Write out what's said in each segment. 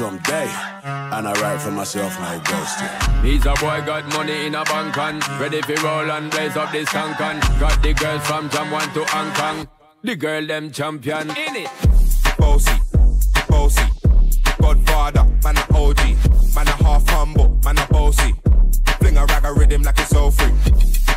Someday. And I write for myself like ghosting. He's a boy got money in a bank and ready for roll and blaze up this cancan. Got the girls from Jam 1 to Hong Kong. The girl them champion in it. Bossy, bossy, Godfather, man a OG, man a half humble, man a bossy. Fling a rag a rhythm like it's all free.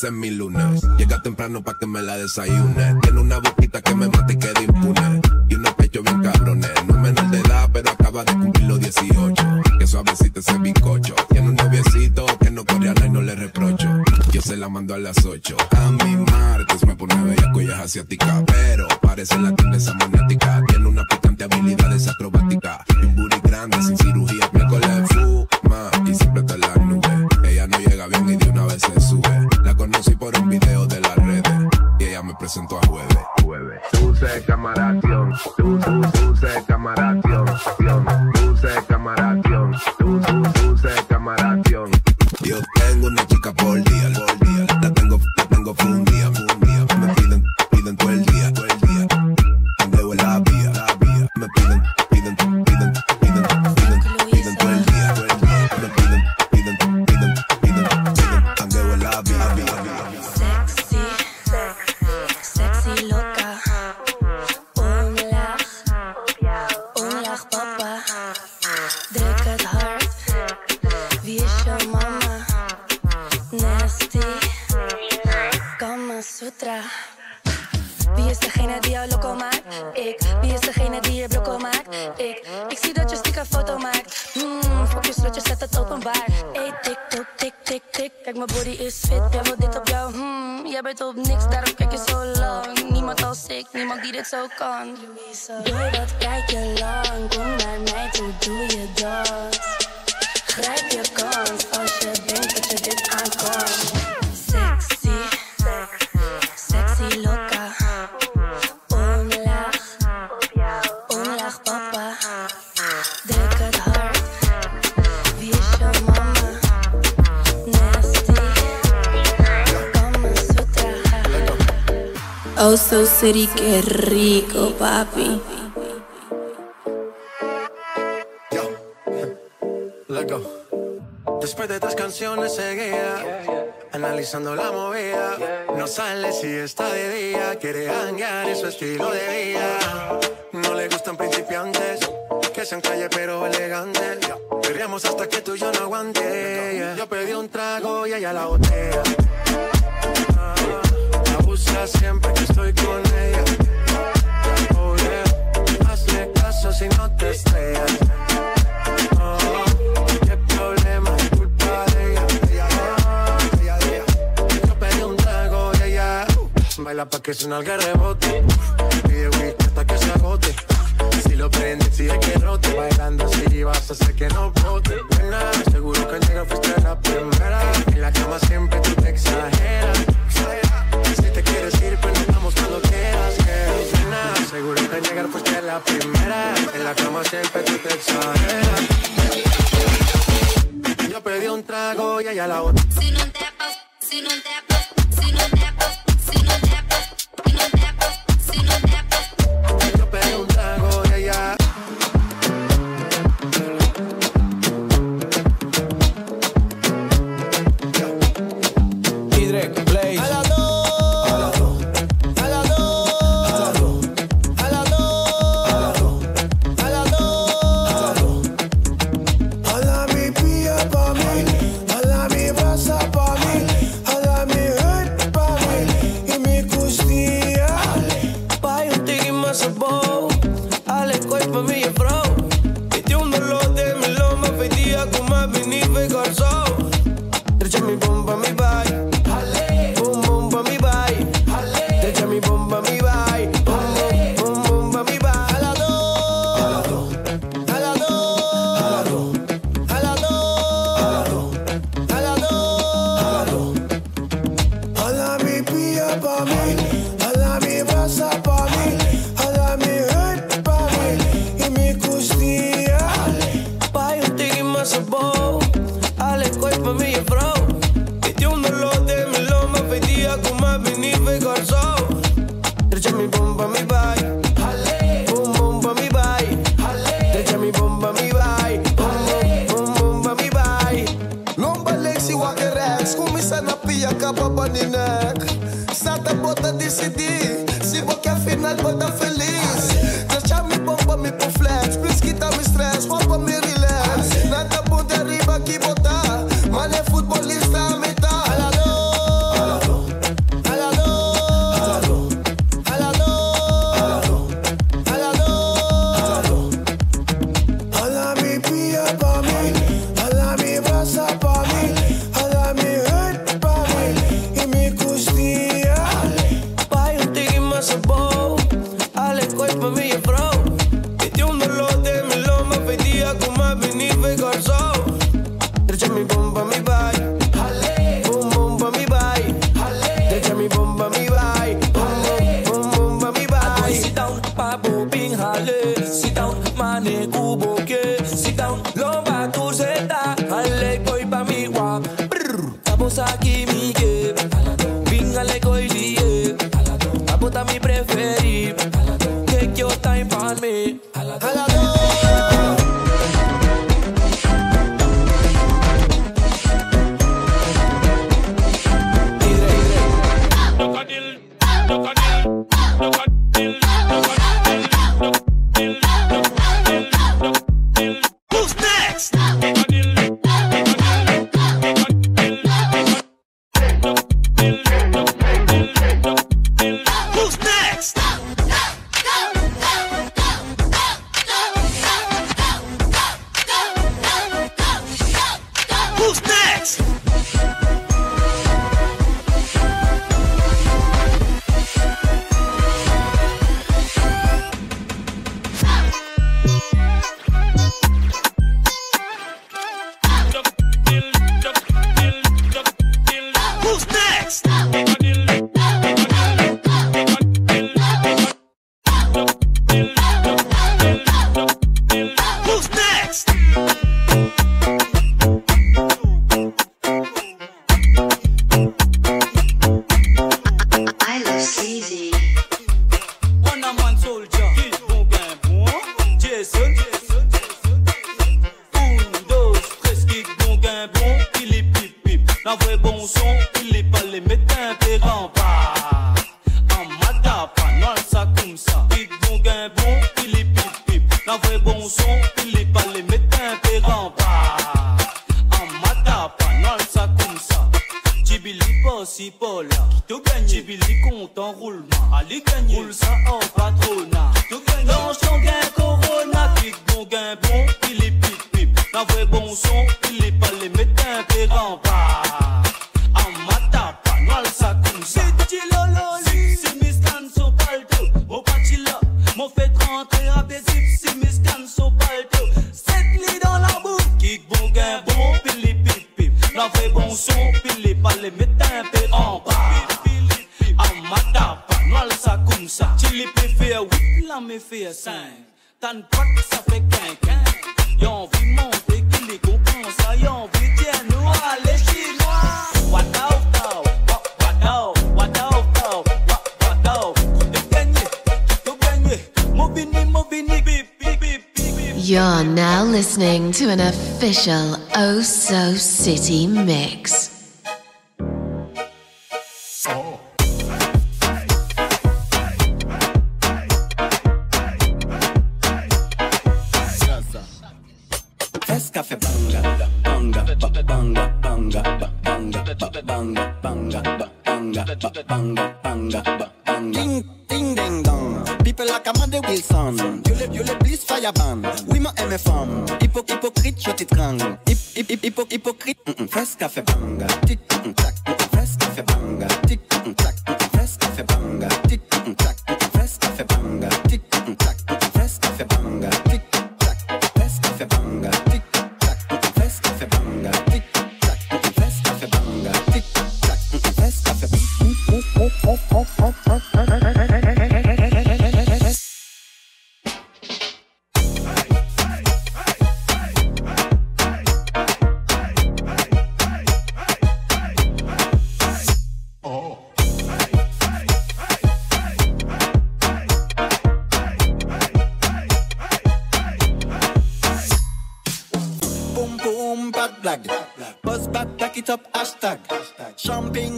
Ese es mi lunes. Llega temprano pa' que me la desayune. Tiene una boquita que me mata y queda impune. Y unos pechos bien cabrones. No menor de edad, pero acaba de cumplir los 18. Que suavecita ese bizcocho. Tiene un noviecito que no coreana y no le reprocho. Yo se la mando a las 8. A mi martes me pone bella collas asiática. Pero parece la esa maniática. Tiene una picante habilidades acrobáticas. Y un booty grande sin cirugía. La vía. Me Kijk, mijn body is fit. Jij wil dit op jou. Hmm, jij bent op niks, daarom kijk je zo lang. Niemand als ik, niemand die dit zo kan. Boy, wat kijk je lang? Kom naar mij toe, doe je dans. Grijp je kans als je denkt dat je dit aankomt. Oh, so city, rico, papi. Después de tres canciones seguía analizando la movida. No sale si está de día, quiere hanguear, es su estilo de vida. No le gustan principiantes, que sean calle pero elegantes. Queríamos hasta que tú y yo no aguante. Yo pedí un trago y ella la botella. Siempre que estoy con ella. Oh yeah, hazle caso si no te estrellas. Oh, qué problema, es culpa de ella. Ella, ella. Yo un trago y ella uh, baila pa' que suena el rebote. Pide whisky hasta que se agote. Si lo prende, exige que rote. Bailando así vas a hacer que no bote. Buena, seguro que al llegar fuiste la primera. En la cama siempre tú te exageras. Seguro que al llegar fuiste la primera. En la cama siempre tú te exageras. Yo pedí un trago y ella la otra. Si non te si non te kom maar me bum bum me. Boom boom bum me bum me. Boom boom boom bum me. Lomba ni neck. Sata bota. verdiep bon, il est pip pip. La vraie bon son, You're now listening to an official Oh So City mix. Ding, ding, ding, dong. People like Amanda You live, you live, please fire band. mes femmes. Hypocrite, je t'étrangle. Hip, hypocrite, fais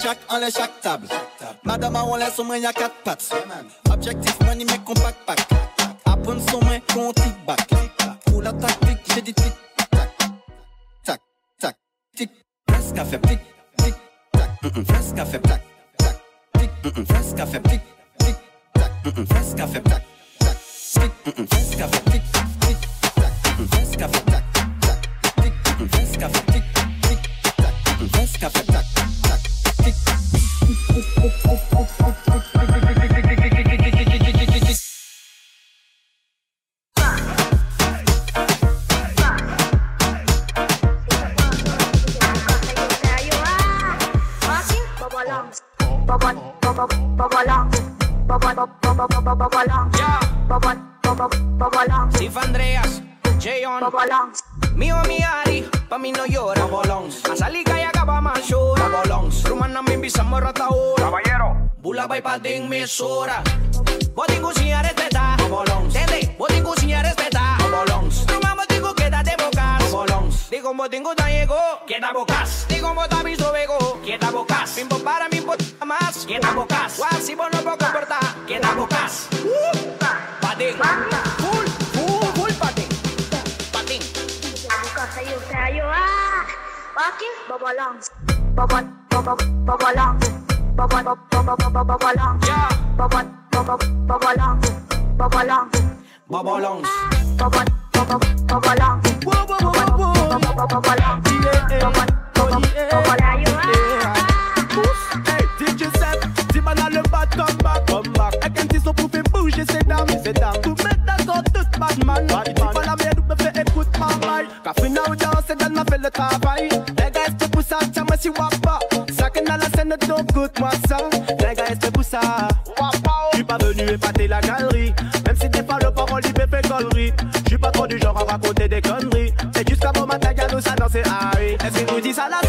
Jack enlève chaque table. Madame a on laisse au moins y'a quatre pattes. Objectif money mec qu'on pack son main back. Pour la tactique j'ai dit tic tac tac tac tic. Presque tic tic tac. Presque tac tac tic. Presque à tic tic tac. Presque à faire tac tac tic. pisamos Ratabura. Caballero. Bula y patín misura. Vos te encusiñas respetá. Bolons. Tete, vos te encusiñas respetá. Bolons. Tu mamá digo quédate bocas. Bolons. Digo mo tengo tan ego. Queda bocas. Digo mo tamis vego. Queda bocas. Mimpo para mi mimpo más. Queda bocas. Guau, si vos no puedo comportar. Queda bocas. Uh, patín. Full, full, full patín. Patín. Queda bocas, ahí usted, ahí va. Walking, bobolons. I can see so proof down. To make that bad man. Écoute-moi ça. Les gars, c'est pour ça. Je suis pas venu épater la galerie. Même si t'es pas le parole, il fait connerie. Je suis pas trop du genre à raconter des conneries. C'est jusqu'à bon matin, y'a nous ça danser, ah oui. Est-ce qu'il nous dit ça là,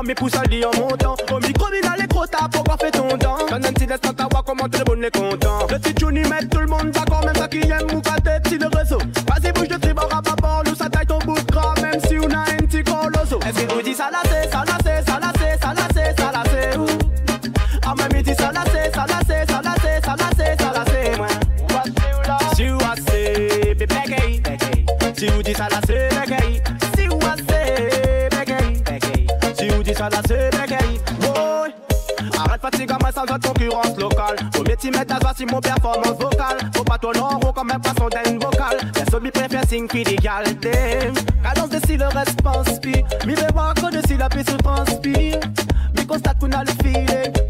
Doucement, mes pouces alliés en montant. Au micro, il a les gros tas, pourquoi fait ton temps. Donne un petit instant à voir comment tout le monde est content. Le petit Juni met tout le monde d'accord, même ça qui aime ou pas tête, si le réseau. Vas-y, bouge de tribord à bord, nous ça taille ton bout de gras, même si on a un petit colosso. Est-ce qu'il vous dit ça là, c'est ça là, c'est ça là, c'est ça là, c'est ça là, c'est où? Ah, même il dit ça là, c'est ça là, c'est ça là, c'est ça là, c'est ça là, c'est moi. Si ou assez, bébé, Si ou dit ça là, c'est Si c'est bébé. Boy. Arrête fatigue moi sans votre concurrence locale. Faut t'y mettre à voici mon performance vocale. Faut pas en rond comme un poisson d'un vocal. Personne m'y préfère signe d'égalité Cadence de si le reste pense pire Mi voir que de si la paix se transpire. Mi constate qu'on a le feeling